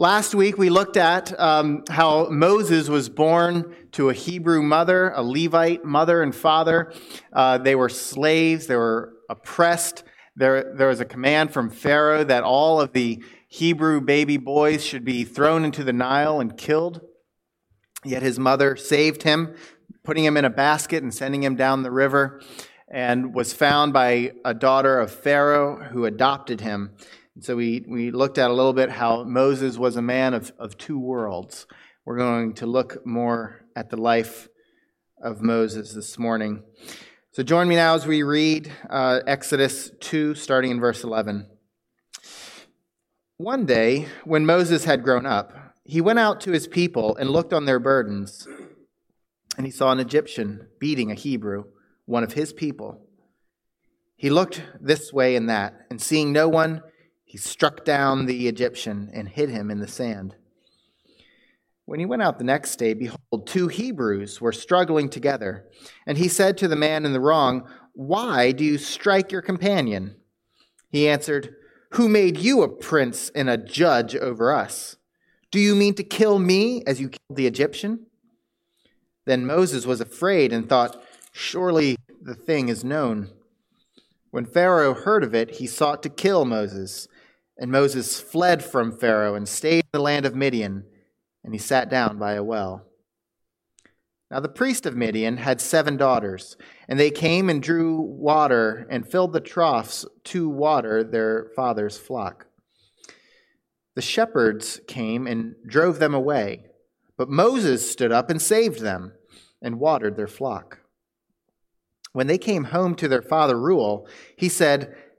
Last week we looked at um, how Moses was born to a Hebrew mother, a Levite mother and father. Uh, they were slaves, they were oppressed. There, there was a command from Pharaoh that all of the Hebrew baby boys should be thrown into the Nile and killed. Yet his mother saved him, putting him in a basket and sending him down the river, and was found by a daughter of Pharaoh who adopted him. And so we, we looked at a little bit how Moses was a man of, of two worlds. We're going to look more at the life of Moses this morning. So join me now as we read uh, Exodus 2, starting in verse 11. One day, when Moses had grown up, he went out to his people and looked on their burdens, and he saw an Egyptian beating a Hebrew, one of his people. He looked this way and that, and seeing no one, he struck down the Egyptian and hid him in the sand. When he went out the next day, behold, two Hebrews were struggling together. And he said to the man in the wrong, Why do you strike your companion? He answered, Who made you a prince and a judge over us? Do you mean to kill me as you killed the Egyptian? Then Moses was afraid and thought, Surely the thing is known. When Pharaoh heard of it, he sought to kill Moses. And Moses fled from Pharaoh and stayed in the land of Midian and he sat down by a well. Now the priest of Midian had seven daughters, and they came and drew water and filled the troughs to water their father's flock. The shepherds came and drove them away, but Moses stood up and saved them and watered their flock. When they came home to their father Reuel, he said,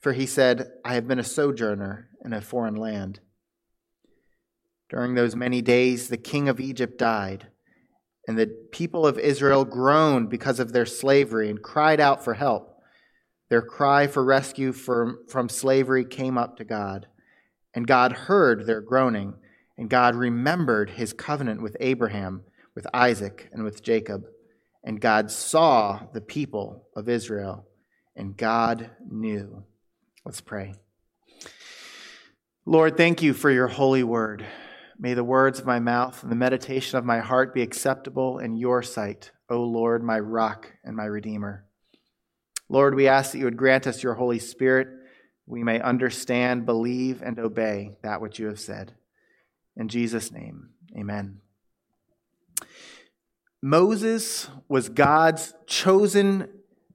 for he said, I have been a sojourner in a foreign land. During those many days, the king of Egypt died, and the people of Israel groaned because of their slavery and cried out for help. Their cry for rescue from, from slavery came up to God, and God heard their groaning, and God remembered his covenant with Abraham, with Isaac, and with Jacob. And God saw the people of Israel, and God knew. Let's pray. Lord, thank you for your holy word. May the words of my mouth and the meditation of my heart be acceptable in your sight, O Lord, my rock and my redeemer. Lord, we ask that you would grant us your Holy Spirit, we may understand, believe, and obey that which you have said. In Jesus' name, amen. Moses was God's chosen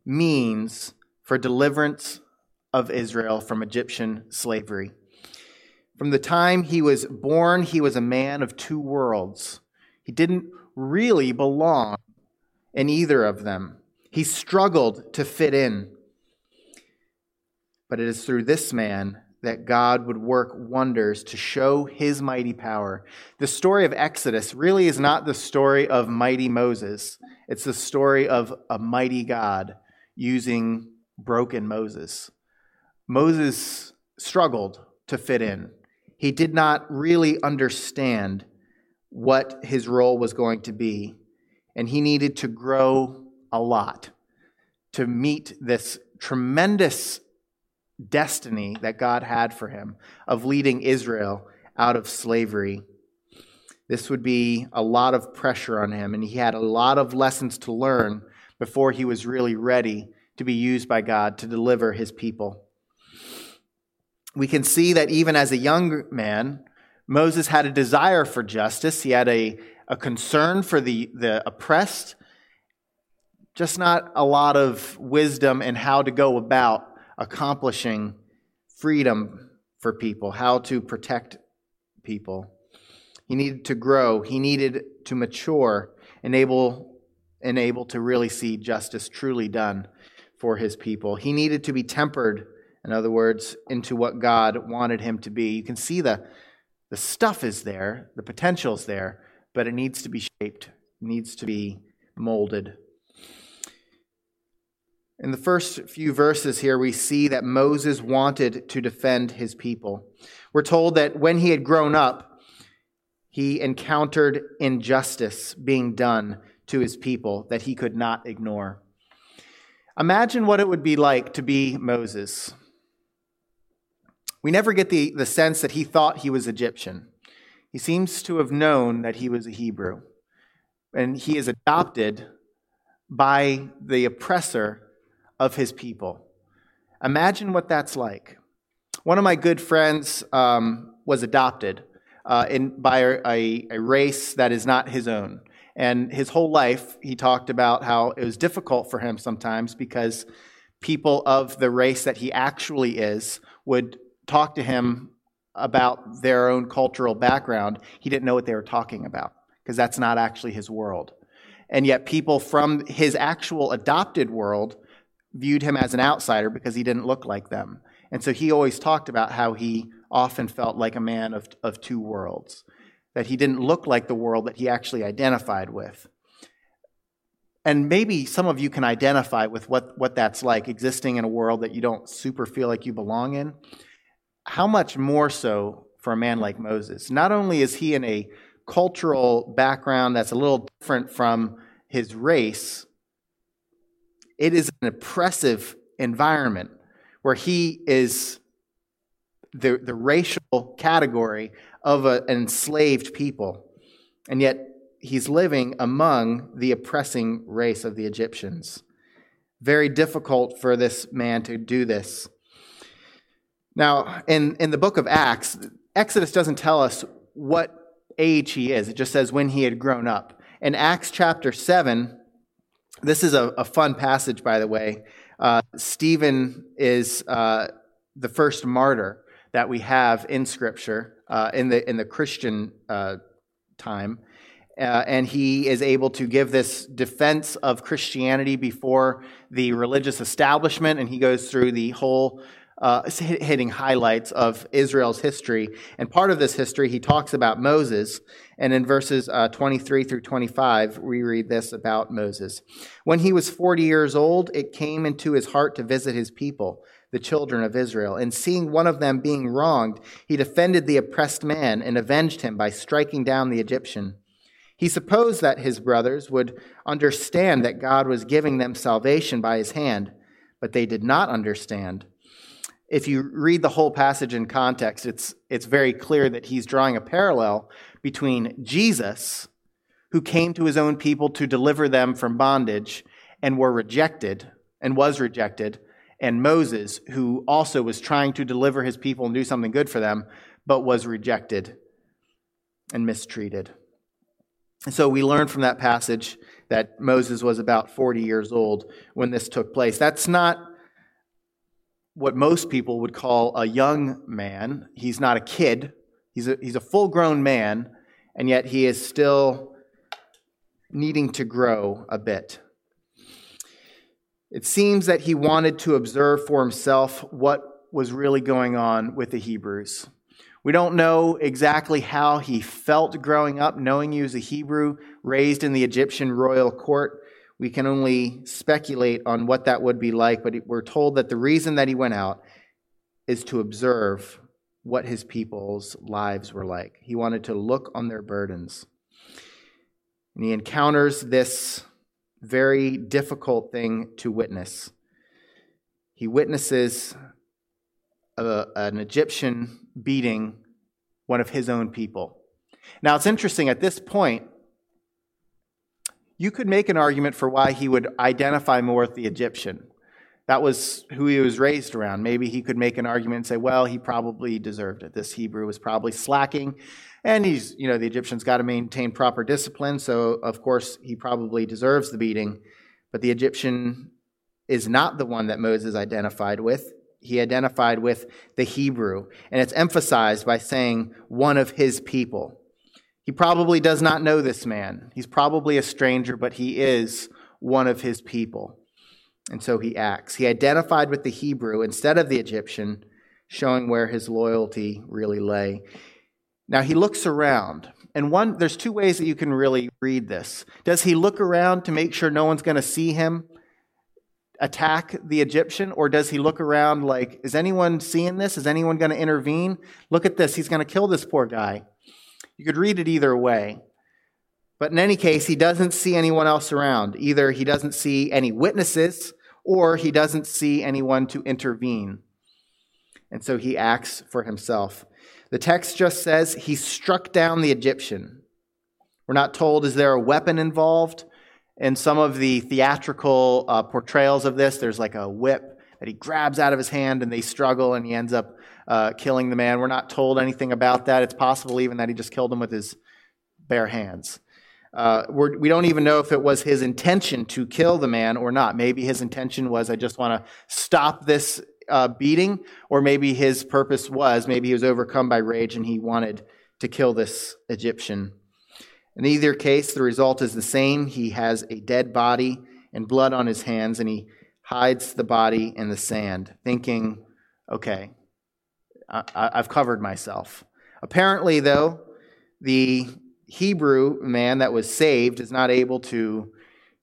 means for deliverance of Israel from Egyptian slavery. From the time he was born, he was a man of two worlds. He didn't really belong in either of them. He struggled to fit in. But it is through this man that God would work wonders to show his mighty power. The story of Exodus really is not the story of mighty Moses, it's the story of a mighty God using broken Moses. Moses struggled to fit in he did not really understand what his role was going to be. And he needed to grow a lot to meet this tremendous destiny that God had for him of leading Israel out of slavery. This would be a lot of pressure on him, and he had a lot of lessons to learn before he was really ready to be used by God to deliver his people we can see that even as a young man, Moses had a desire for justice. He had a, a concern for the, the oppressed, just not a lot of wisdom in how to go about accomplishing freedom for people, how to protect people. He needed to grow, he needed to mature, and able, and able to really see justice truly done for his people. He needed to be tempered in other words, into what God wanted him to be. You can see the, the stuff is there, the potential's there, but it needs to be shaped, needs to be molded. In the first few verses here, we see that Moses wanted to defend his people. We're told that when he had grown up, he encountered injustice being done to his people that he could not ignore. Imagine what it would be like to be Moses. We never get the, the sense that he thought he was Egyptian. He seems to have known that he was a Hebrew. And he is adopted by the oppressor of his people. Imagine what that's like. One of my good friends um, was adopted uh, in, by a, a race that is not his own. And his whole life, he talked about how it was difficult for him sometimes because people of the race that he actually is would talk to him about their own cultural background. He didn't know what they were talking about because that's not actually his world. And yet, people from his actual adopted world viewed him as an outsider because he didn't look like them. And so he always talked about how he often felt like a man of, of two worlds that he didn't look like the world that he actually identified with. And maybe some of you can identify with what, what that's like, existing in a world that you don't super feel like you belong in. How much more so for a man like Moses? Not only is he in a cultural background that's a little different from his race, it is an oppressive environment where he is the, the racial category of a, an enslaved people. And yet, he's living among the oppressing race of the Egyptians. Very difficult for this man to do this. Now, in, in the book of Acts, Exodus doesn't tell us what age he is, it just says when he had grown up. In Acts chapter 7, this is a, a fun passage, by the way. Uh, Stephen is uh, the first martyr that we have in Scripture uh, in the in the Christian uh, time, uh, and he is able to give this defense of Christianity before the religious establishment, and he goes through the whole. Uh, hitting highlights of Israel's history. And part of this history, he talks about Moses. And in verses uh, 23 through 25, we read this about Moses. When he was 40 years old, it came into his heart to visit his people the children of Israel. And seeing one of them being wronged, he defended the oppressed man and avenged him by striking down the Egyptian. He supposed that his brothers would understand that God was giving them salvation by his hand, but they did not understand. If you read the whole passage in context, it's, it's very clear that he's drawing a parallel between Jesus, who came to his own people to deliver them from bondage and were rejected and was rejected, and Moses, who also was trying to deliver his people and do something good for them, but was rejected and mistreated. And so we learn from that passage that Moses was about 40 years old when this took place. That's not what most people would call a young man. He's not a kid, he's a, he's a full grown man, and yet he is still needing to grow a bit. It seems that he wanted to observe for himself what was really going on with the Hebrews. We don't know exactly how he felt growing up, knowing he was a Hebrew raised in the Egyptian royal court. We can only speculate on what that would be like, but we're told that the reason that he went out is to observe what his people's lives were like. He wanted to look on their burdens. And he encounters this very difficult thing to witness. He witnesses a, an Egyptian beating one of his own people. Now, it's interesting, at this point, you could make an argument for why he would identify more with the Egyptian. That was who he was raised around. Maybe he could make an argument and say, well, he probably deserved it. This Hebrew was probably slacking. And he's, you know, the Egyptians got to maintain proper discipline, so of course he probably deserves the beating. But the Egyptian is not the one that Moses identified with. He identified with the Hebrew, and it's emphasized by saying one of his people. He probably does not know this man. He's probably a stranger, but he is one of his people. And so he acts. He identified with the Hebrew instead of the Egyptian, showing where his loyalty really lay. Now he looks around, and one, there's two ways that you can really read this. Does he look around to make sure no one's going to see him attack the Egyptian? Or does he look around like, is anyone seeing this? Is anyone going to intervene? Look at this. He's going to kill this poor guy. You could read it either way. But in any case, he doesn't see anyone else around. Either he doesn't see any witnesses or he doesn't see anyone to intervene. And so he acts for himself. The text just says he struck down the Egyptian. We're not told, is there a weapon involved? In some of the theatrical uh, portrayals of this, there's like a whip that he grabs out of his hand and they struggle and he ends up uh, killing the man. We're not told anything about that. It's possible even that he just killed him with his bare hands. Uh, we do not even know if it was his intention to kill the man or not. Maybe his intention was, I just want to stop this uh, beating, or maybe his purpose was, maybe he was overcome by rage and he wanted to kill this Egyptian. In either case, the result is the same. He has a dead body and blood on his hands, and he hides the body in the sand, thinking, okay, I, have covered myself. Apparently, though, the Hebrew man that was saved is not able to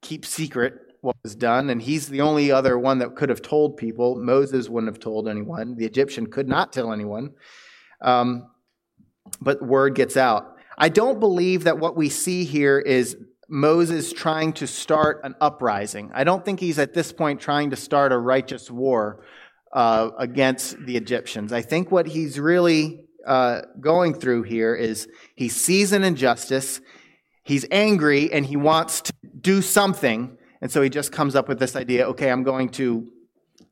keep secret what was done, and he's the only other one that could have told people. Moses wouldn't have told anyone. The Egyptian could not tell anyone. Um, but word gets out. I don't believe that what we see here is Moses trying to start an uprising. I don't think he's at this point trying to start a righteous war uh, against the Egyptians. I think what he's really uh, going through here is he sees an injustice, he's angry, and he wants to do something. And so he just comes up with this idea okay, I'm going to.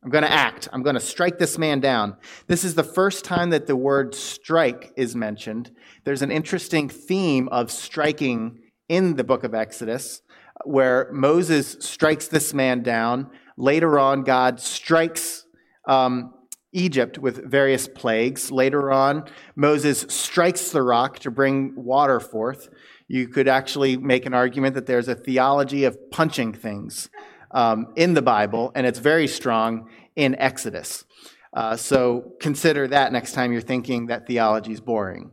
I'm going to act. I'm going to strike this man down. This is the first time that the word strike is mentioned. There's an interesting theme of striking in the book of Exodus where Moses strikes this man down. Later on, God strikes um, Egypt with various plagues. Later on, Moses strikes the rock to bring water forth. You could actually make an argument that there's a theology of punching things um, in the Bible, and it's very strong in Exodus. Uh, so consider that next time you're thinking that theology is boring.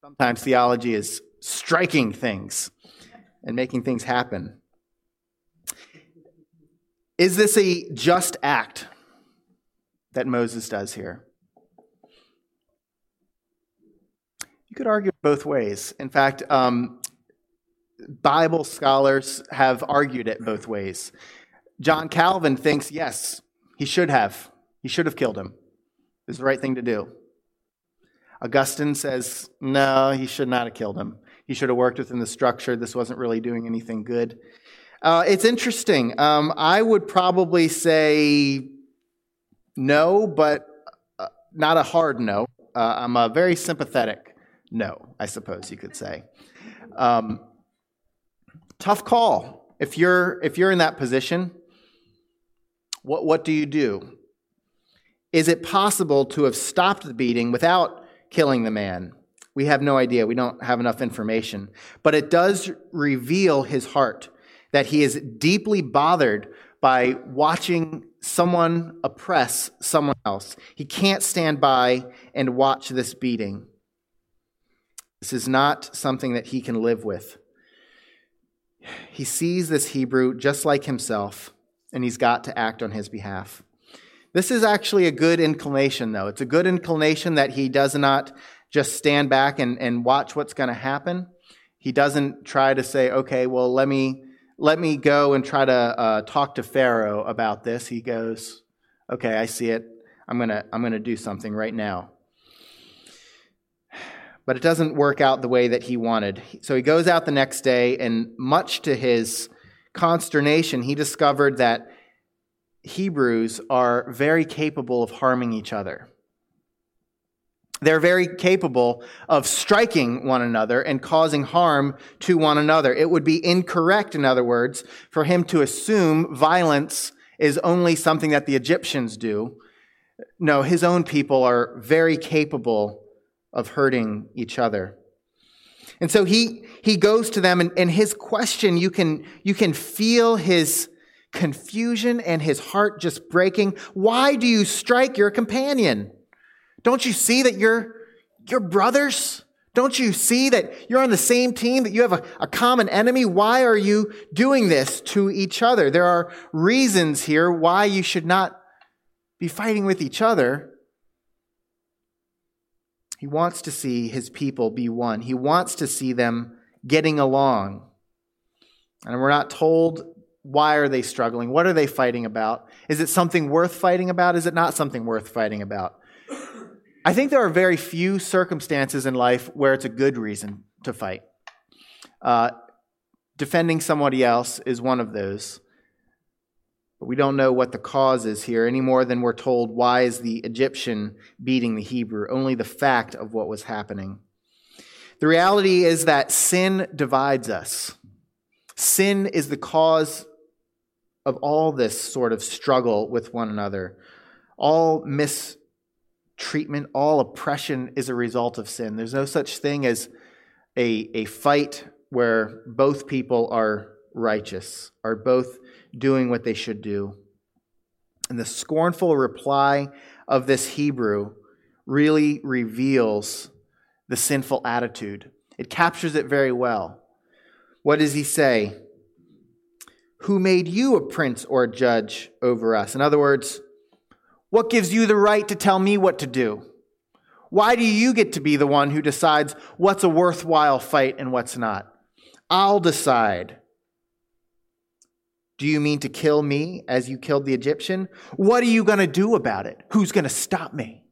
Sometimes theology is striking things and making things happen. Is this a just act? that Moses does here. You could argue both ways. In fact, um, Bible scholars have argued it both ways. John Calvin thinks, yes, he should have. He should have killed him. It was the right thing to do. Augustine says, no, he should not have killed him. He should have worked within the structure. This wasn't really doing anything good. Uh, it's interesting. Um, I would probably say no, but uh, not a hard no. Uh, I'm a very sympathetic no, I suppose you could say. Um, tough call. If you're if you're in that position, what what do you do? Is it possible to have stopped the beating without killing the man? We have no idea. We don't have enough information. But it does reveal his heart that he is deeply bothered by watching someone oppress someone else. He can't stand by and watch this beating. This is not something that he can live with. He sees this Hebrew just like himself, and he's got to act on his behalf. This is actually a good inclination, though. It's a good inclination that he does not just stand back and, and watch what's going to happen. He doesn't try to say, okay, well, let me let me go and try to uh, talk to Pharaoh about this. He goes, okay, I see it. I'm going to I'm going to do something right now. But it doesn't work out the way that he wanted. So he goes out the next day, and much to his consternation, he discovered that Hebrews are very capable of harming each other. They're very capable of striking one another and causing harm to one another. It would be incorrect, in other words, for him to assume violence is only something that the Egyptians do. No, his own people are very capable of hurting each other. And so he, he goes to them, and, and his question, you can, you can feel his confusion and his heart just breaking. Why do you strike your companion? Don't you see that you're, you're brothers? Don't you see that you're on the same team, that you have a, a, common enemy? Why are you doing this to each other? There are reasons here why you should not be fighting with each other. He wants to see his people be one. He wants to see them getting along. And we're not told why are they struggling? What are they fighting about? Is it something worth fighting about? Is it not something worth fighting about? I think there are very few circumstances in life where it's a good reason to fight. Uh, defending somebody else is one of those. But we don't know what the cause is here any more than we're told why is the Egyptian beating the Hebrew, only the fact of what was happening. The reality is that sin divides us. Sin is the cause of all this sort of struggle with one another. All mis treatment, all oppression is a result of sin. There's no such thing as a, a fight where both people are righteous, are both doing what they should do. And the scornful reply of this Hebrew really reveals the sinful attitude. It captures it very well. What does he say? Who made you a prince or a judge over us? In other words, what gives you the right to tell me what to do? Why do you get to be the one who decides what's a worthwhile fight and what's not? I'll decide. Do you mean to kill me as you killed the Egyptian? What are you going to do about it? Who's going to stop me?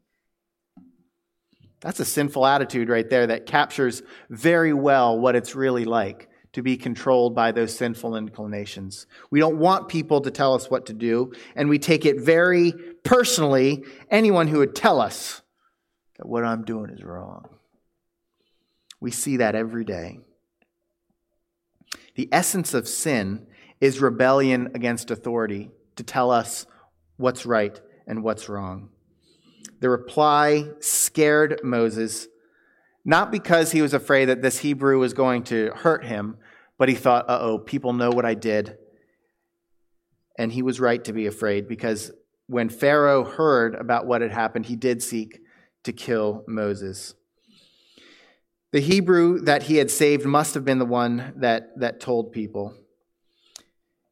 That's a sinful attitude right there that captures very well what it's really like to be controlled by those sinful inclinations. We don't want people to tell us what to do, and we take it very personally, anyone who would tell us that what I'm doing is wrong. We see that every day. The essence of sin is rebellion against authority to tell us what's right and what's wrong. The reply scared Moses not because he was afraid that this Hebrew was going to hurt him, but he thought, uh oh, people know what I did. And he was right to be afraid because when Pharaoh heard about what had happened, he did seek to kill Moses. The Hebrew that he had saved must have been the one that, that told people.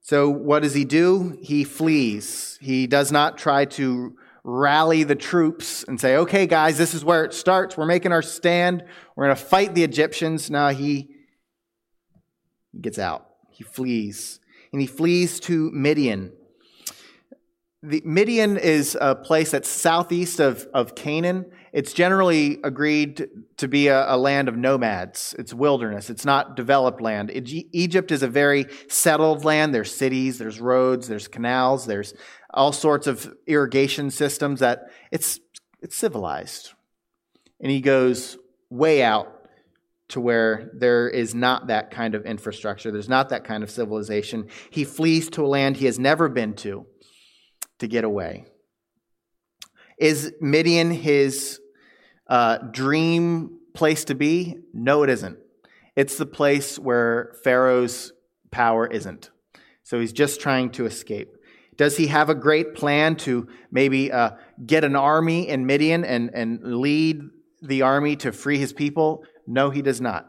So, what does he do? He flees. He does not try to rally the troops and say, okay, guys, this is where it starts. We're making our stand. We're going to fight the Egyptians. Now he gets out. He flees. And he flees to Midian. The, Midian is a place that's southeast of, of Canaan. It's generally agreed to be a, a land of nomads. It's wilderness. It's not developed land. Egypt is a very settled land. There's cities, there's roads, there's canals, there's all sorts of irrigation systems that it's, it's civilized. And he goes way out to where there is not that kind of infrastructure, there's not that kind of civilization. He flees to a land he has never been to to get away. Is Midian his uh, dream place to be? No, it isn't. It's the place where Pharaoh's power isn't. So he's just trying to escape. Does he have a great plan to maybe uh, get an army in Midian and, and lead the army to free his people? No, he does not.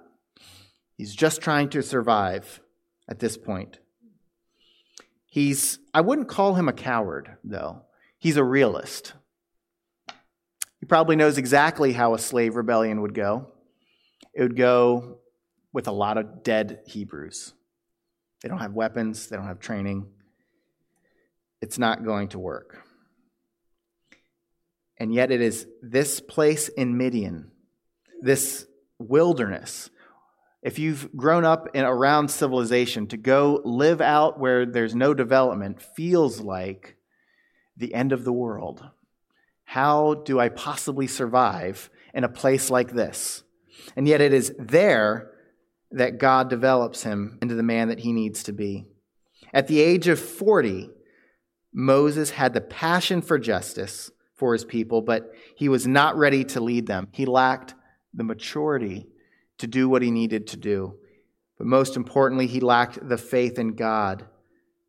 He's just trying to survive at this point. He's, I wouldn't call him a coward, though. He's a realist. He probably knows exactly how a slave rebellion would go. It would go with a lot of dead Hebrews. They don't have weapons, they don't have training it's not going to work. And yet, it is this place in Midian, this wilderness. If you've grown up in, around civilization, to go live out where there's no development feels like the end of the world. How do I possibly survive in a place like this? And yet, it is there that God develops him into the man that he needs to be. At the age of 40, Moses had the passion for justice for his people, but he was not ready to lead them. He lacked the maturity to do what he needed to do. But most importantly, he lacked the faith in God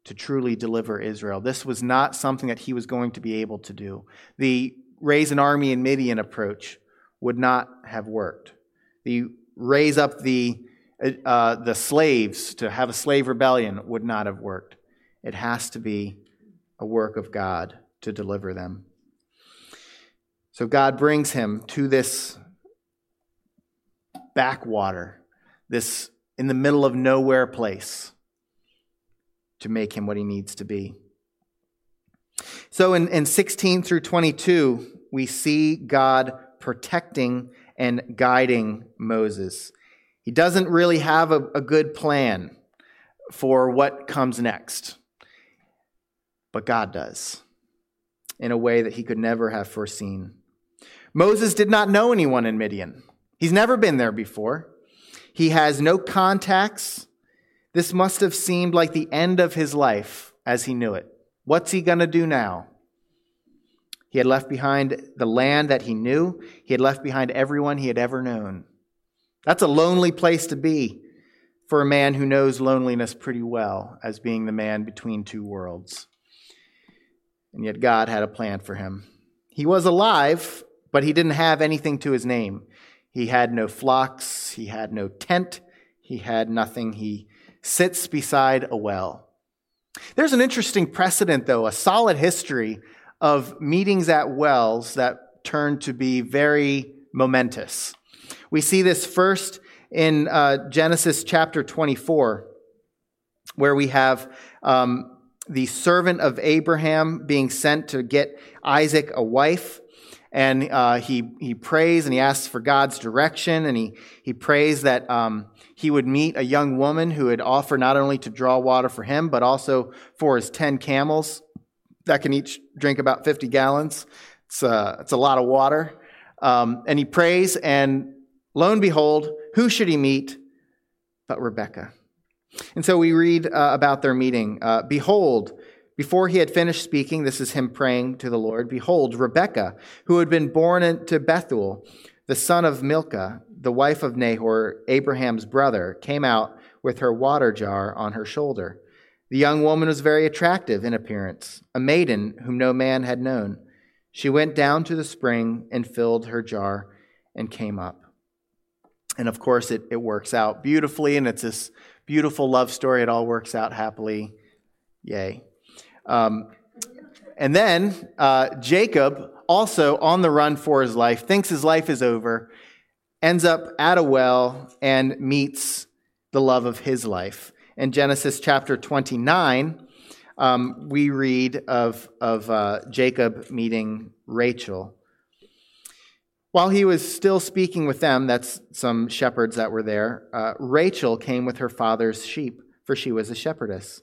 to truly deliver Israel. This was not something that he was going to be able to do. The raise an army in Midian approach would not have worked. the raise up the, uh, the slaves to have a slave rebellion would not have worked. It has to be a work of God to deliver them. So God brings him to this backwater, this in the middle of nowhere place to make him what he needs to be. So in, in 16 through 22, we see God protecting and guiding Moses. He doesn't really have a, a good plan for what comes next, but God does in a way that he could never have foreseen. Moses did not know anyone in Midian. He's never been there before. He has no contacts. This must have seemed like the end of his life as he knew it. What's he going to do now? He had left behind the land that he knew. He had left behind everyone he had ever known. That's a lonely place to be for a man who knows loneliness pretty well as being the man between two worlds. And yet God had a plan for him. He was alive, but he didn't have anything to his name. He had no flocks, he had no tent, he had nothing. He sits beside a well. There's an interesting precedent, though, a solid history of meetings at wells that turned to be very momentous. We see this first in uh, Genesis chapter 24, where we have um, the servant of Abraham being sent to get Isaac a wife. And uh, he, he prays and he asks for God's direction, and he, he prays that um, he would meet a young woman who would offer not only to draw water for him, but also for his 10 camels that can each drink about 50 gallons. It's a, uh, it's a lot of water. Um, and he prays, and lo and behold, who should he meet but Rebekah? And so we read uh, about their meeting. Uh, behold, before he had finished speaking, this is him praying to the Lord. Behold, Rebekah, who had been born to Bethuel, the son of Milcah, the wife of Nahor, Abraham's brother, came out with her water jar on her shoulder. The young woman was very attractive in appearance, a maiden whom no man had known. She went down to the spring and filled her jar and came up. And of course, it, it works out beautifully, and it's this beautiful love story. It all works out happily. Yay. Um, and then uh, Jacob, also on the run for his life, thinks his life is over, ends up at a well and meets the love of his life in Genesis chapter 29, um, we read of, of uh, Jacob meeting Rachel. While he was still speaking with them, that's some shepherds that were there, uh, Rachel came with her father's sheep, for she was a shepherdess.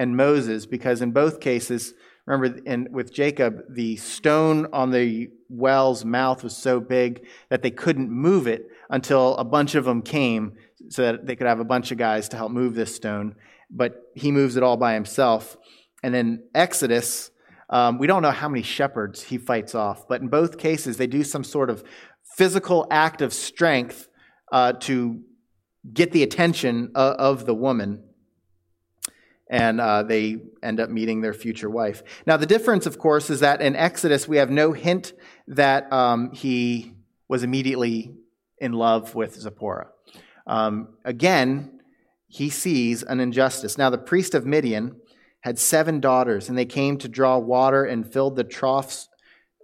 and Moses, because in both cases, remember in, with Jacob, the stone on the well's mouth was so big that they couldn't move it until a bunch of them came so that they could have a bunch of guys to help move this stone. But he moves it all by himself. And in Exodus, um, we don't know how many shepherds he fights off, but in both cases, they do some sort of physical act of strength uh, to get the attention of, of the woman. And uh, they end up meeting their future wife. Now, the difference, of course, is that in Exodus, we have no hint that um, he was immediately in love with Zipporah. Um, again, he sees an injustice. Now, the priest of Midian had seven daughters, and they came to draw water and filled the troughs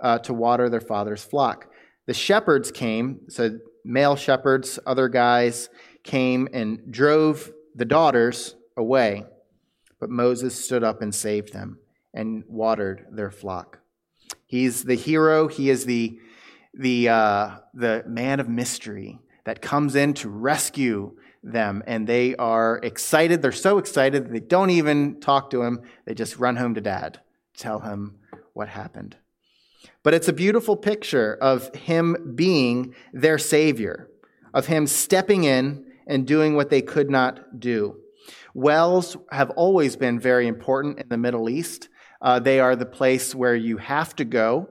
uh, to water their father's flock. The shepherds came, so male shepherds, other guys came and drove the daughters away. But Moses stood up and saved them and watered their flock. He's the hero, he is the, the, uh, the man of mystery that comes in to rescue them. And they are excited. They're so excited they don't even talk to him. They just run home to dad, tell him what happened. But it's a beautiful picture of him being their savior, of him stepping in and doing what they could not do. Wells have always been very important in the Middle East. Uh, they are the place where you have to go,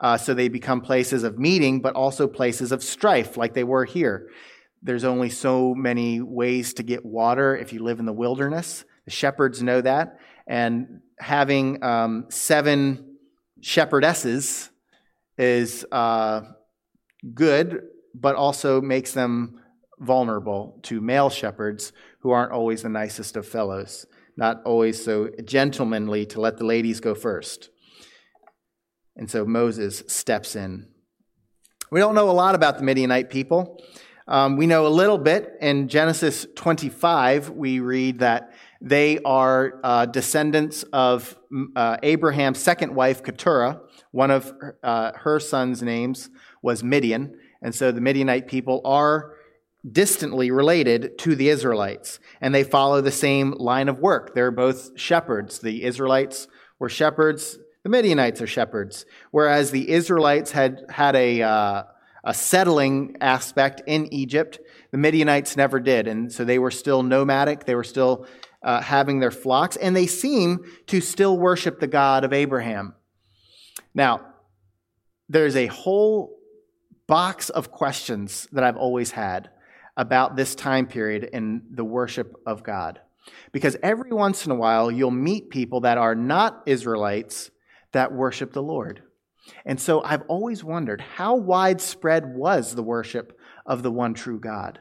uh, so they become places of meeting, but also places of strife, like they were here. There's only so many ways to get water if you live in the wilderness. The shepherds know that. And having um, seven shepherdesses is uh, good, but also makes them vulnerable to male shepherds who aren't always the nicest of fellows, not always so gentlemanly to let the ladies go first. And so Moses steps in. We don't know a lot about the Midianite people. Um, we know a little bit. In Genesis 25, we read that they are uh, descendants of uh, Abraham's second wife, Keturah. One of uh, her sons' names was Midian. And so the Midianite people are distantly related to the Israelites, and they follow the same line of work. They're both shepherds. The Israelites were shepherds, the Midianites are shepherds. Whereas the Israelites had had a, uh, a settling aspect in Egypt, the Midianites never did. And so they were still nomadic, they were still uh, having their flocks, and they seem to still worship the God of Abraham. Now, there's a whole box of questions that I've always had about this time period in the worship of God. Because every once in a while, you'll meet people that are not Israelites that worship the Lord. And so I've always wondered how widespread was the worship of the one true God?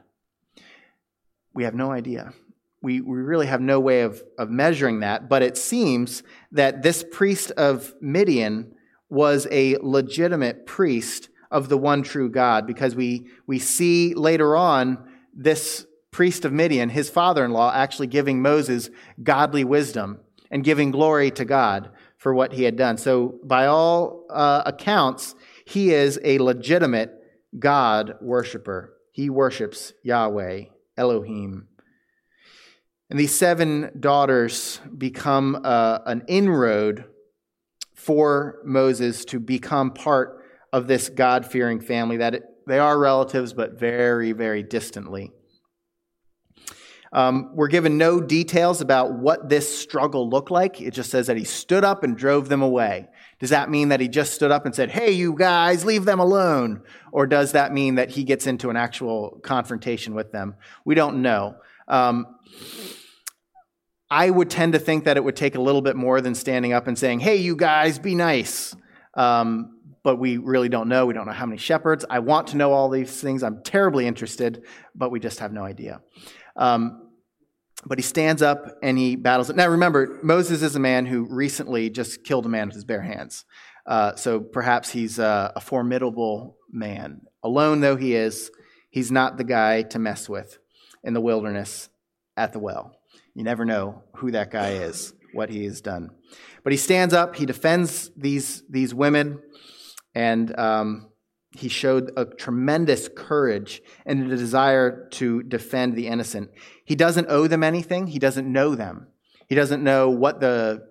We have no idea. We, we really have no way of, of measuring that, but it seems that this priest of Midian was a legitimate priest of the one true God because we, we see later on this priest of Midian, his father in law, actually giving Moses godly wisdom and giving glory to God for what he had done. So, by all uh, accounts, he is a legitimate God worshiper. He worships Yahweh, Elohim. And these seven daughters become uh, an inroad for Moses to become part of this God fearing family, that it, they are relatives, but very, very distantly. Um, we're given no details about what this struggle looked like. It just says that he stood up and drove them away. Does that mean that he just stood up and said, Hey, you guys, leave them alone? Or does that mean that he gets into an actual confrontation with them? We don't know. Um, I would tend to think that it would take a little bit more than standing up and saying, Hey, you guys, be nice. Um, but we really don't know. We don't know how many shepherds. I want to know all these things. I'm terribly interested, but we just have no idea. Um, but he stands up and he battles it. Now, remember, Moses is a man who recently just killed a man with his bare hands. Uh, so perhaps he's a, a formidable man. Alone though he is, he's not the guy to mess with in the wilderness at the well. You never know who that guy is, what he has done. But he stands up, he defends these, these women, and um, he showed a tremendous courage and a desire to defend the innocent. He doesn't owe them anything, he doesn't know them. He doesn't know what the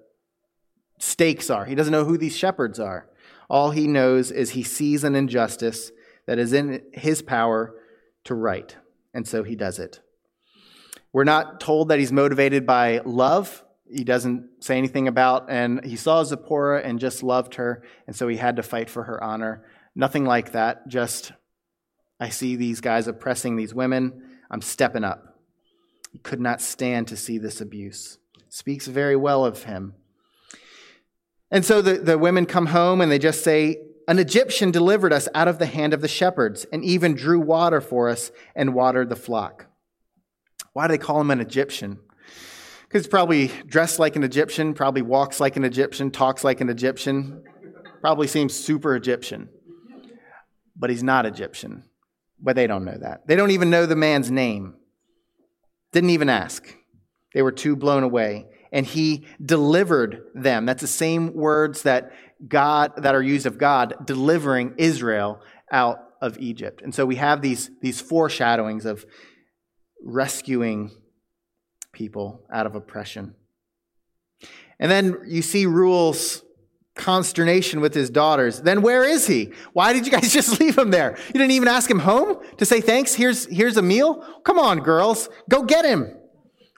stakes are, he doesn't know who these shepherds are. All he knows is he sees an injustice that is in his power to right, and so he does it. We're not told that he's motivated by love. He doesn't say anything about, and he saw Zipporah and just loved her, and so he had to fight for her honor. Nothing like that. Just, I see these guys oppressing these women. I'm stepping up. He could not stand to see this abuse. Speaks very well of him. And so the, the women come home and they just say, An Egyptian delivered us out of the hand of the shepherds and even drew water for us and watered the flock. Why do they call him an Egyptian? He's probably dressed like an Egyptian, probably walks like an Egyptian, talks like an Egyptian, probably seems super Egyptian but he's not Egyptian. But they don't know that. They don't even know the man's name. Didn't even ask. They were too blown away. And he delivered them. That's the same words that God that are used of God delivering Israel out of Egypt. And so we have these, these foreshadowings of rescuing people out of oppression. And then you see Reuel's consternation with his daughters. Then where is he? Why did you guys just leave him there? You didn't even ask him home to say thanks. Here's, here's a meal. Come on, girls, go get him.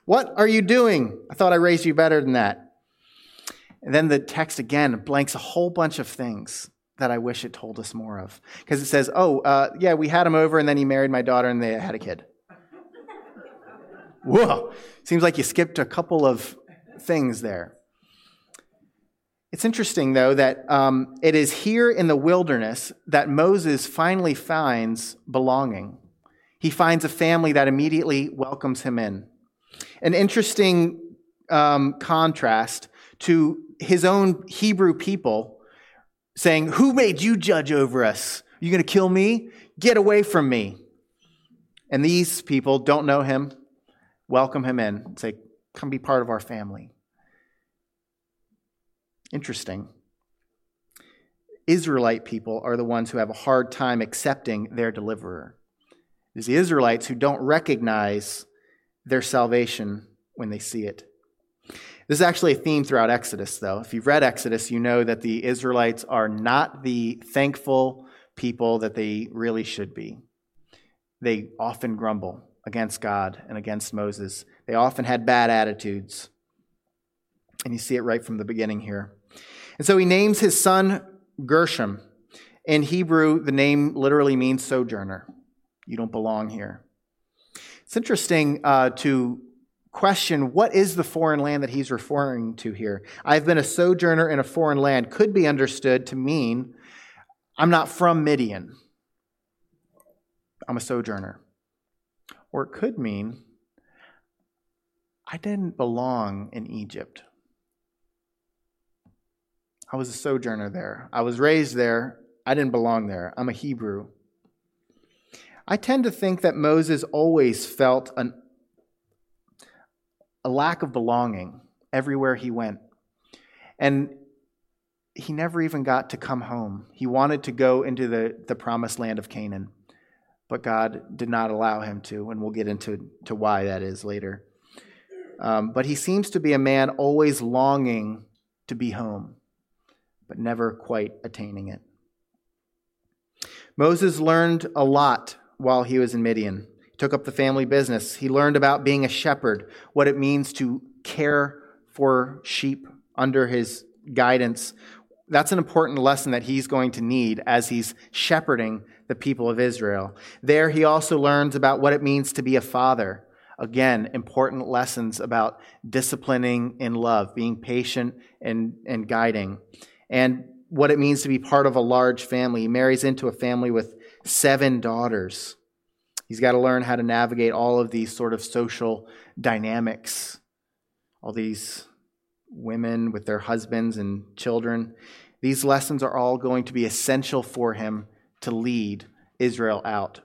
What are you doing? I thought I raised you better than that. And then the text again blanks a whole bunch of things that I wish it told us more of. Because it says, oh, uh, yeah, we had him over and then he married my daughter and they had a kid. Whoa, seems like you skipped a couple of things there. It's interesting, though, that um, it is here in the wilderness that Moses finally finds belonging. He finds a family that immediately welcomes him in. An interesting um, contrast to his own Hebrew people saying, Who made you judge over us? Are you going to kill me? Get away from me. And these people don't know him, welcome him in, say, Come be part of our family. Interesting. Israelite people are the ones who have a hard time accepting their deliverer. It is the Israelites who don't recognize their salvation when they see it. This is actually a theme throughout Exodus, though. If you've read Exodus, you know that the Israelites are not the thankful people that they really should be. They often grumble against God and against Moses. They often had bad attitudes. And you see it right from the beginning here. And so he names his son Gershom. In Hebrew, the name literally means sojourner. You don't belong here. It's interesting uh, to question what is the foreign land that he's referring to here. I've been a sojourner in a foreign land could be understood to mean I'm not from Midian. I'm a sojourner. Or it could mean I didn't belong in Egypt. I was a sojourner there. I was raised there. I didn't belong there. I'm a Hebrew. I tend to think that Moses always felt an, a lack of belonging everywhere he went. And he never even got to come home. He wanted to go into the, the promised land of Canaan, but God did not allow him to, and we'll get into to why that is later. Um, but he seems to be a man always longing to be home but never quite attaining it. Moses learned a lot while he was in Midian. He took up the family business. He learned about being a shepherd, what it means to care for sheep under his guidance. That's an important lesson that he's going to need as he's shepherding the people of Israel. There, he also learns about what it means to be a father. Again, important lessons about disciplining in love, being patient and, and guiding and what it means to be part of a large family. He marries into a family with seven daughters. He's got to learn how to navigate all of these sort of social dynamics, all these women with their husbands and children. These lessons are all going to be essential for him to lead Israel out.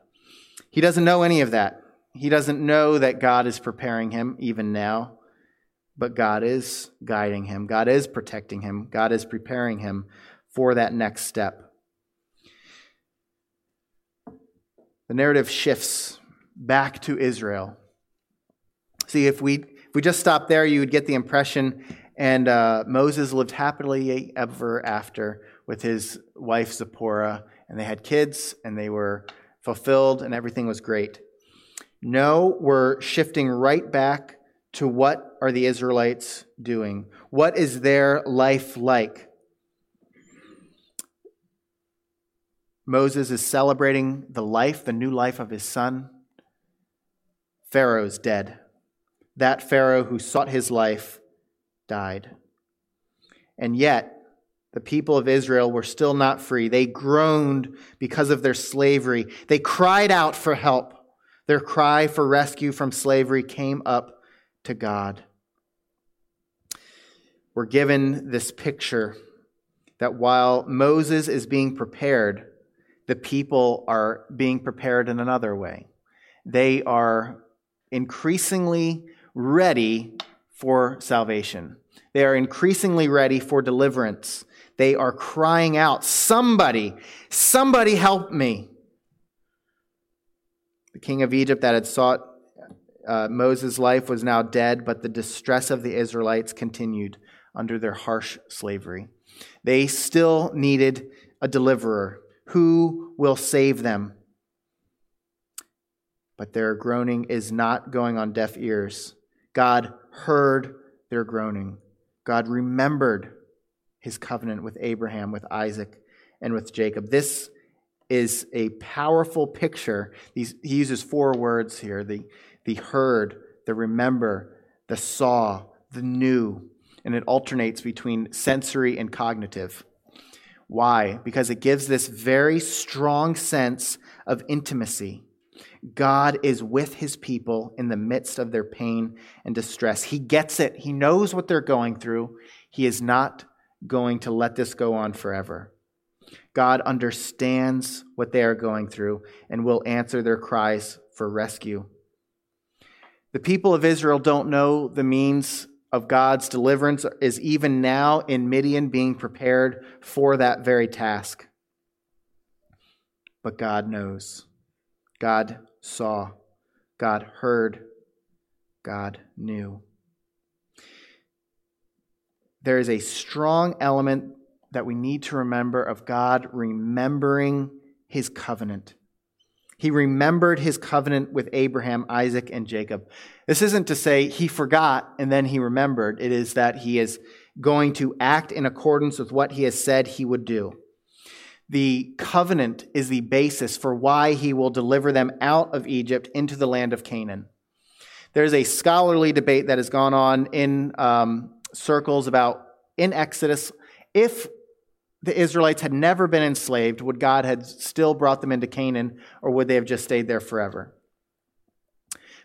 He doesn't know any of that. He doesn't know that God is preparing him even now. But God is guiding him, God is protecting him, God is preparing him for that next step. The narrative shifts back to Israel. See, if we if we just stop there, you would get the impression, and uh, Moses lived happily ever after with his wife Zipporah, and they had kids, and they were fulfilled, and everything was great. No, we're shifting right back to what are the Israelites doing? What is their life like? Moses is celebrating the life, the new life of his son. Pharaoh's dead. That Pharaoh who sought his life died. And yet, the people of Israel were still not free. They groaned because of their slavery. They cried out for help. Their cry for rescue from slavery came up to God. We're given this picture that while Moses is being prepared, the people are being prepared in another way. They are increasingly ready for salvation. They are increasingly ready for deliverance. They are crying out, Somebody, somebody help me. The king of Egypt that had sought uh, Moses' life was now dead, but the distress of the Israelites continued under their harsh slavery. They still needed a deliverer. Who will save them? But their groaning is not going on deaf ears. God heard their groaning. God remembered his covenant with Abraham, with Isaac, and with Jacob. This is a powerful picture. He's, he uses four words here the, the heard, the remember, the saw, the knew, and it alternates between sensory and cognitive. Why? Because it gives this very strong sense of intimacy. God is with his people in the midst of their pain and distress. He gets it. He knows what they're going through. He is not going to let this go on forever. God understands what they are going through and will answer their cries for rescue. The people of Israel don't know the means of God's deliverance is even now in Midian being prepared for that very task. But God knows. God saw. God heard. God knew. There is a strong element that we need to remember of God remembering his covenant. He remembered his covenant with Abraham, Isaac, and Jacob. This isn't to say he forgot and then he remembered. It is that he is going to act in accordance with what he has said he would do. The covenant is the basis for why he will deliver them out of Egypt into the land of Canaan. There's a scholarly debate that has gone on in um, circles about in Exodus if the Israelites had never been enslaved, would God have still brought them into Canaan, or would they have just stayed there forever?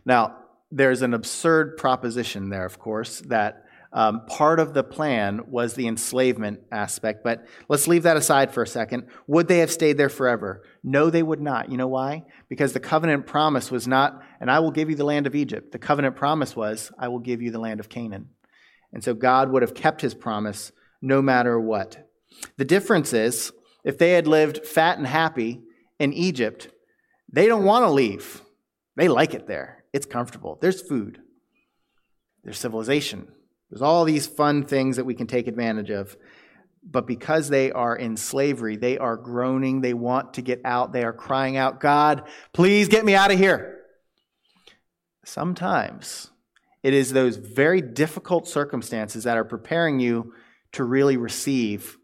Now, there's an absurd proposition there, of course, that um, part of the plan was the enslavement aspect, but let's leave that aside for a second. Would they have stayed there forever? No, they would not. You know why? Because the covenant promise was not, and I will give you the land of Egypt. The covenant promise was, I will give you the land of Canaan. And so God would have kept his promise no matter what. The difference is, if they had lived fat and happy in Egypt, they don't want to leave. They like it there. It's comfortable. There's food, there's civilization, there's all these fun things that we can take advantage of. But because they are in slavery, they are groaning. They want to get out. They are crying out, God, please get me out of here. Sometimes it is those very difficult circumstances that are preparing you to really receive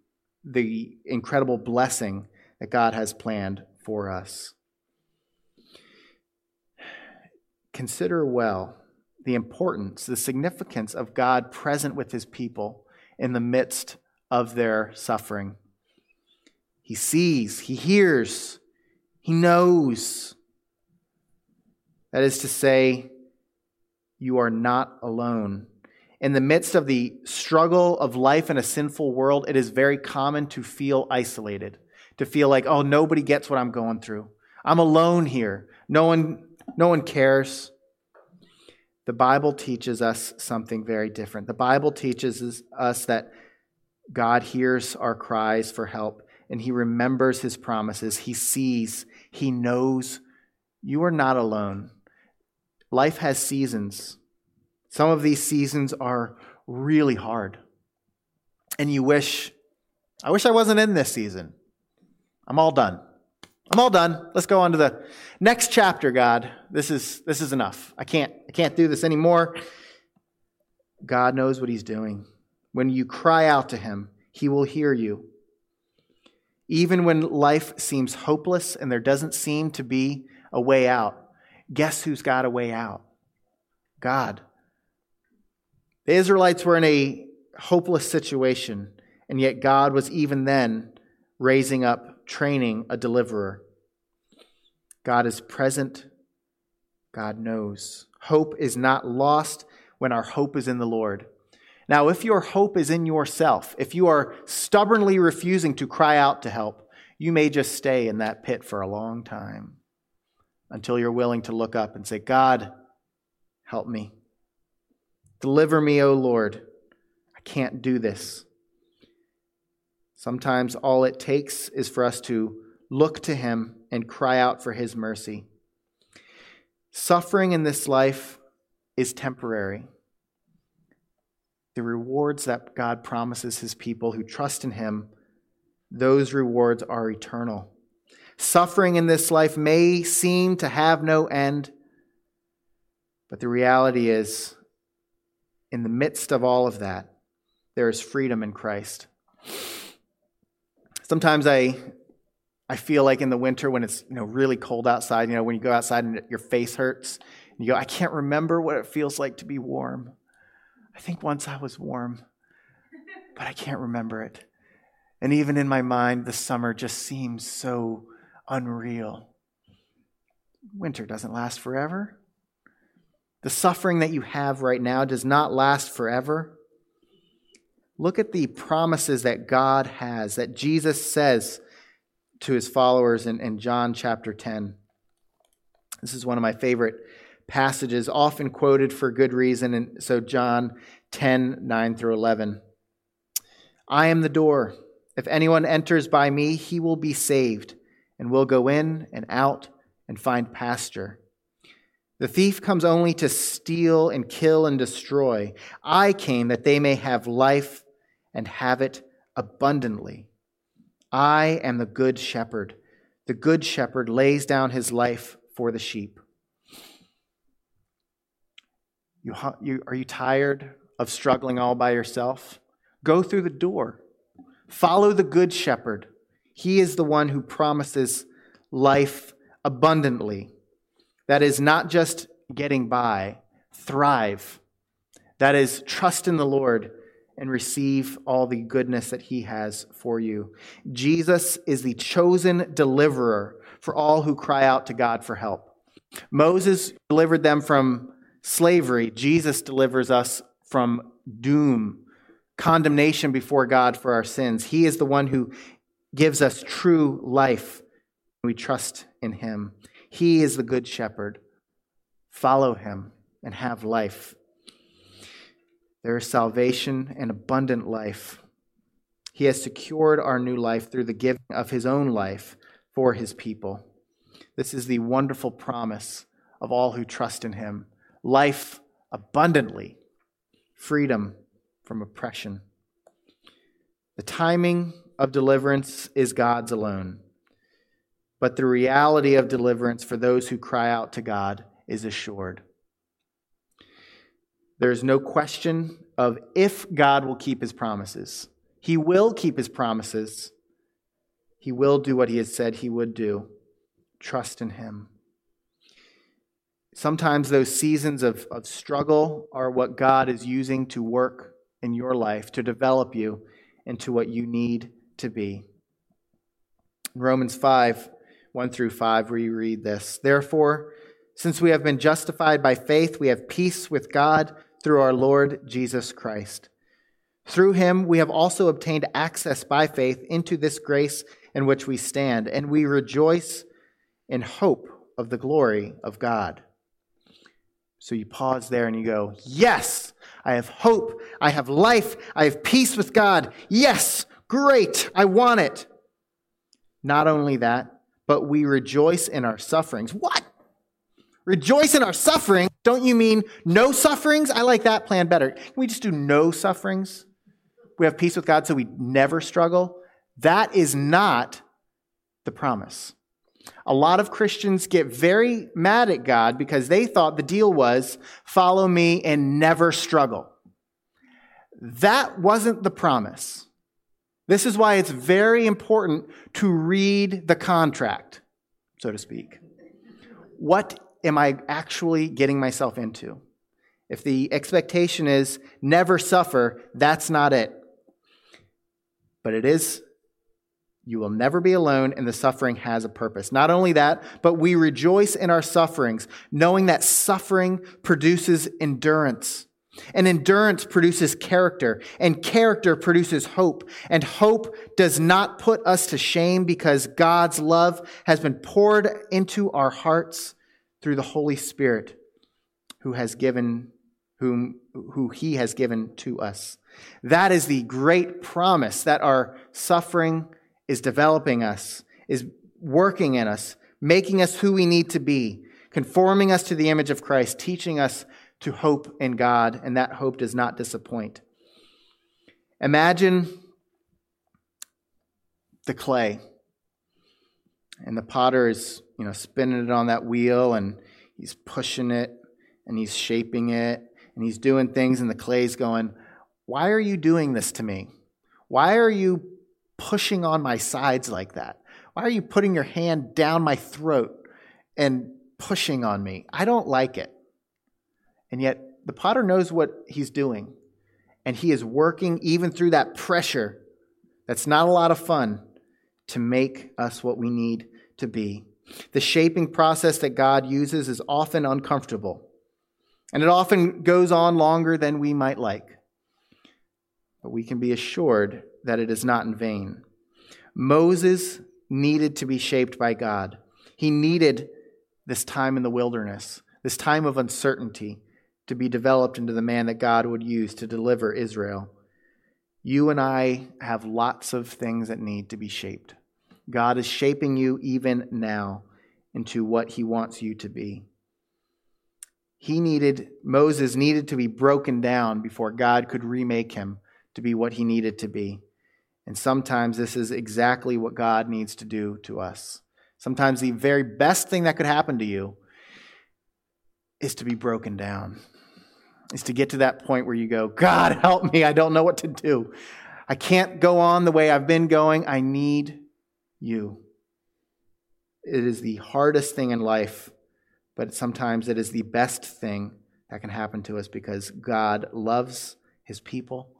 the incredible blessing that God has planned for us. Consider well the importance, the significance of God present with his people in the midst of their suffering. He sees, he hears, he knows. That is to say, you are not alone in the midst of the struggle of life in a sinful world, it is very common to feel isolated, to feel like, oh, nobody gets what I'm going through. I'm alone here. No one, no one cares. The Bible teaches us something very different. The Bible teaches us that God hears our cries for help and he remembers his promises. He sees, he knows you are not alone. Life has seasons. Some of these seasons are really hard. And you wish, I wish I wasn't in this season. I'm all done. I'm all done. Let's go on to the next chapter, God. This is this is enough. I can't I can't do this anymore. God knows what he's doing. When you cry out to him, he will hear you. Even when life seems hopeless and there doesn't seem to be a way out, guess who's got a way out? God. The Israelites were in a hopeless situation, and yet God was even then raising up, training a deliverer. God is present, God knows. Hope is not lost when our hope is in the Lord. Now, if your hope is in yourself, if you are stubbornly refusing to cry out to help, you may just stay in that pit for a long time until you're willing to look up and say, God, help me. Deliver me, O Lord. I can't do this. Sometimes all it takes is for us to look to Him and cry out for His mercy. Suffering in this life is temporary. the rewards that God promises his people who trust in him, those rewards are eternal. Suffering in this life may seem to have no end, but the reality is, in the midst of all of that, there is freedom in Christ. Sometimes I, I feel like in the winter when it's you know really cold outside, you know, when you go outside and your face hurts, and you go, I can't remember what it feels like to be warm. I think once I was warm, but I can't remember it. And even in my mind, the summer just seems so unreal. Winter doesn't last forever. The suffering that you have right now does not last forever. Look at the promises that God has, that Jesus says to his followers in, in John chapter 10. This is one of my favorite passages, often quoted for good reason. And so, John 10 9 through 11. I am the door. If anyone enters by me, he will be saved, and will go in and out and find pasture. The thief comes only to steal and kill and destroy. I came that they may have life and have it abundantly. I am the good shepherd. The good shepherd lays down his life for the sheep. You, you, are you tired of struggling all by yourself? Go through the door. Follow the good shepherd. He is the one who promises life abundantly. That is not just getting by, thrive. That is trust in the Lord and receive all the goodness that he has for you. Jesus is the chosen deliverer for all who cry out to God for help. Moses delivered them from slavery, Jesus delivers us from doom, condemnation before God for our sins. He is the one who gives us true life. We trust in him. He is the good shepherd. Follow him and have life. There is salvation and abundant life. He has secured our new life through the giving of his own life for his people. This is the wonderful promise of all who trust in him life abundantly, freedom from oppression. The timing of deliverance is God's alone, but the reality of deliverance for those who cry out to God is assured. There is no question of if God will keep his promises. He will keep his promises. He will do what he has said he would do. Trust in him. Sometimes those seasons of, of struggle are what God is using to work in your life, to develop you into what you need to be. In Romans 5, 1 through 5, we read this Therefore, since we have been justified by faith, we have peace with God through our Lord Jesus Christ. Through him, we have also obtained access by faith into this grace in which we stand, and we rejoice in hope of the glory of God. So you pause there and you go, Yes, I have hope. I have life. I have peace with God. Yes, great. I want it. Not only that, but we rejoice in our sufferings. What? Rejoice in our suffering? Don't you mean no sufferings? I like that plan better. Can we just do no sufferings? We have peace with God so we never struggle? That is not the promise. A lot of Christians get very mad at God because they thought the deal was follow me and never struggle. That wasn't the promise. This is why it's very important to read the contract, so to speak. What am I actually getting myself into? If the expectation is never suffer, that's not it. But it is you will never be alone, and the suffering has a purpose. Not only that, but we rejoice in our sufferings, knowing that suffering produces endurance. And endurance produces character, and character produces hope. And hope does not put us to shame because God's love has been poured into our hearts through the Holy Spirit who has given whom who he has given to us. That is the great promise that our suffering is developing us, is working in us, making us who we need to be, conforming us to the image of Christ, teaching us to hope in God, and that hope does not disappoint. Imagine the clay. And the potter is, you know, spinning it on that wheel and he's pushing it and he's shaping it and he's doing things and the clay's going, "Why are you doing this to me? Why are you pushing on my sides like that? Why are you putting your hand down my throat and pushing on me? I don't like it." And yet the potter knows what he's doing and he is working even through that pressure that's not a lot of fun to make us what we need to be. The shaping process that God uses is often uncomfortable, and it often goes on longer than we might like. But we can be assured that it is not in vain. Moses needed to be shaped by God. He needed this time in the wilderness, this time of uncertainty, to be developed into the man that God would use to deliver Israel. You and I have lots of things that need to be shaped. God is shaping you even now into what he wants you to be. He needed, Moses needed to be broken down before God could remake him to be what he needed to be. And sometimes this is exactly what God needs to do to us. Sometimes the very best thing that could happen to you is to be broken down, is to get to that point where you go, God, help me. I don't know what to do. I can't go on the way I've been going. I need you. It is the hardest thing in life, but sometimes it is the best thing that can happen to us because God loves his people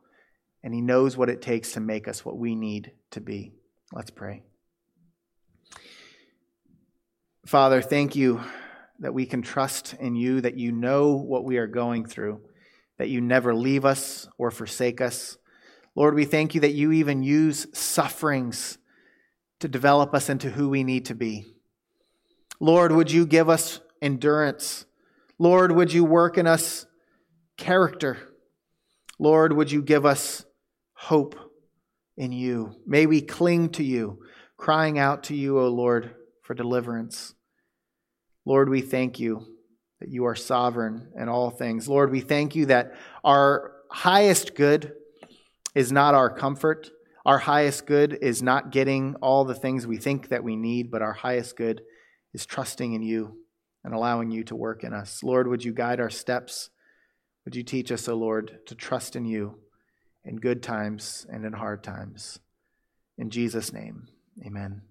and he knows what it takes to make us what we need to be. Let's pray. Father, thank you that we can trust in you, that you know what we are going through, that you never leave us or forsake us. Lord, we thank you that you even use sufferings to develop us into who we need to be. Lord, would you give us endurance? Lord, would you work in us character? Lord, would you give us hope in you? May we cling to you, crying out to you, O Lord, for deliverance. Lord, we thank you that you are sovereign in all things. Lord, we thank you that our highest good is not our comfort our highest good is not getting all the things we think that we need, but our highest good is trusting in you and allowing you to work in us. Lord, would you guide our steps? Would you teach us, O oh Lord, to trust in you in good times and in hard times? In Jesus' name, amen.